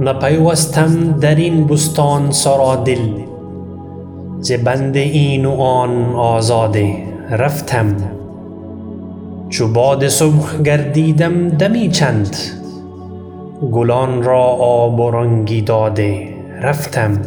نپیوستم درین بستان سرا دل ز بند این و آن آزاده رفتم. چو باد صبح گردیدم دمی چند گلان را آب و رنگی داده رفتم.